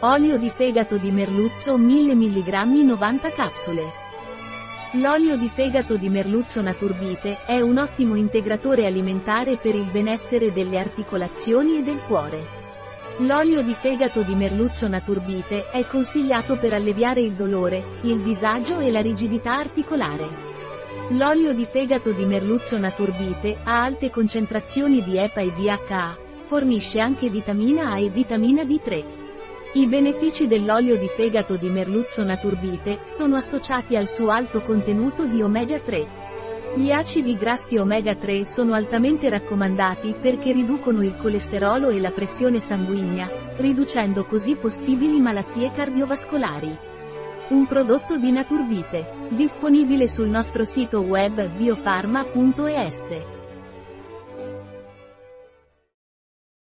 Olio di fegato di merluzzo 1000 mg 90 capsule. L'olio di fegato di merluzzo naturbite è un ottimo integratore alimentare per il benessere delle articolazioni e del cuore. L'olio di fegato di merluzzo naturbite è consigliato per alleviare il dolore, il disagio e la rigidità articolare. L'olio di fegato di merluzzo naturbite ha alte concentrazioni di EPA e DHA, fornisce anche vitamina A e vitamina D3. I benefici dell'olio di fegato di merluzzo naturbite sono associati al suo alto contenuto di omega 3. Gli acidi grassi omega 3 sono altamente raccomandati perché riducono il colesterolo e la pressione sanguigna, riducendo così possibili malattie cardiovascolari. Un prodotto di Naturbite, disponibile sul nostro sito web biofarma.es.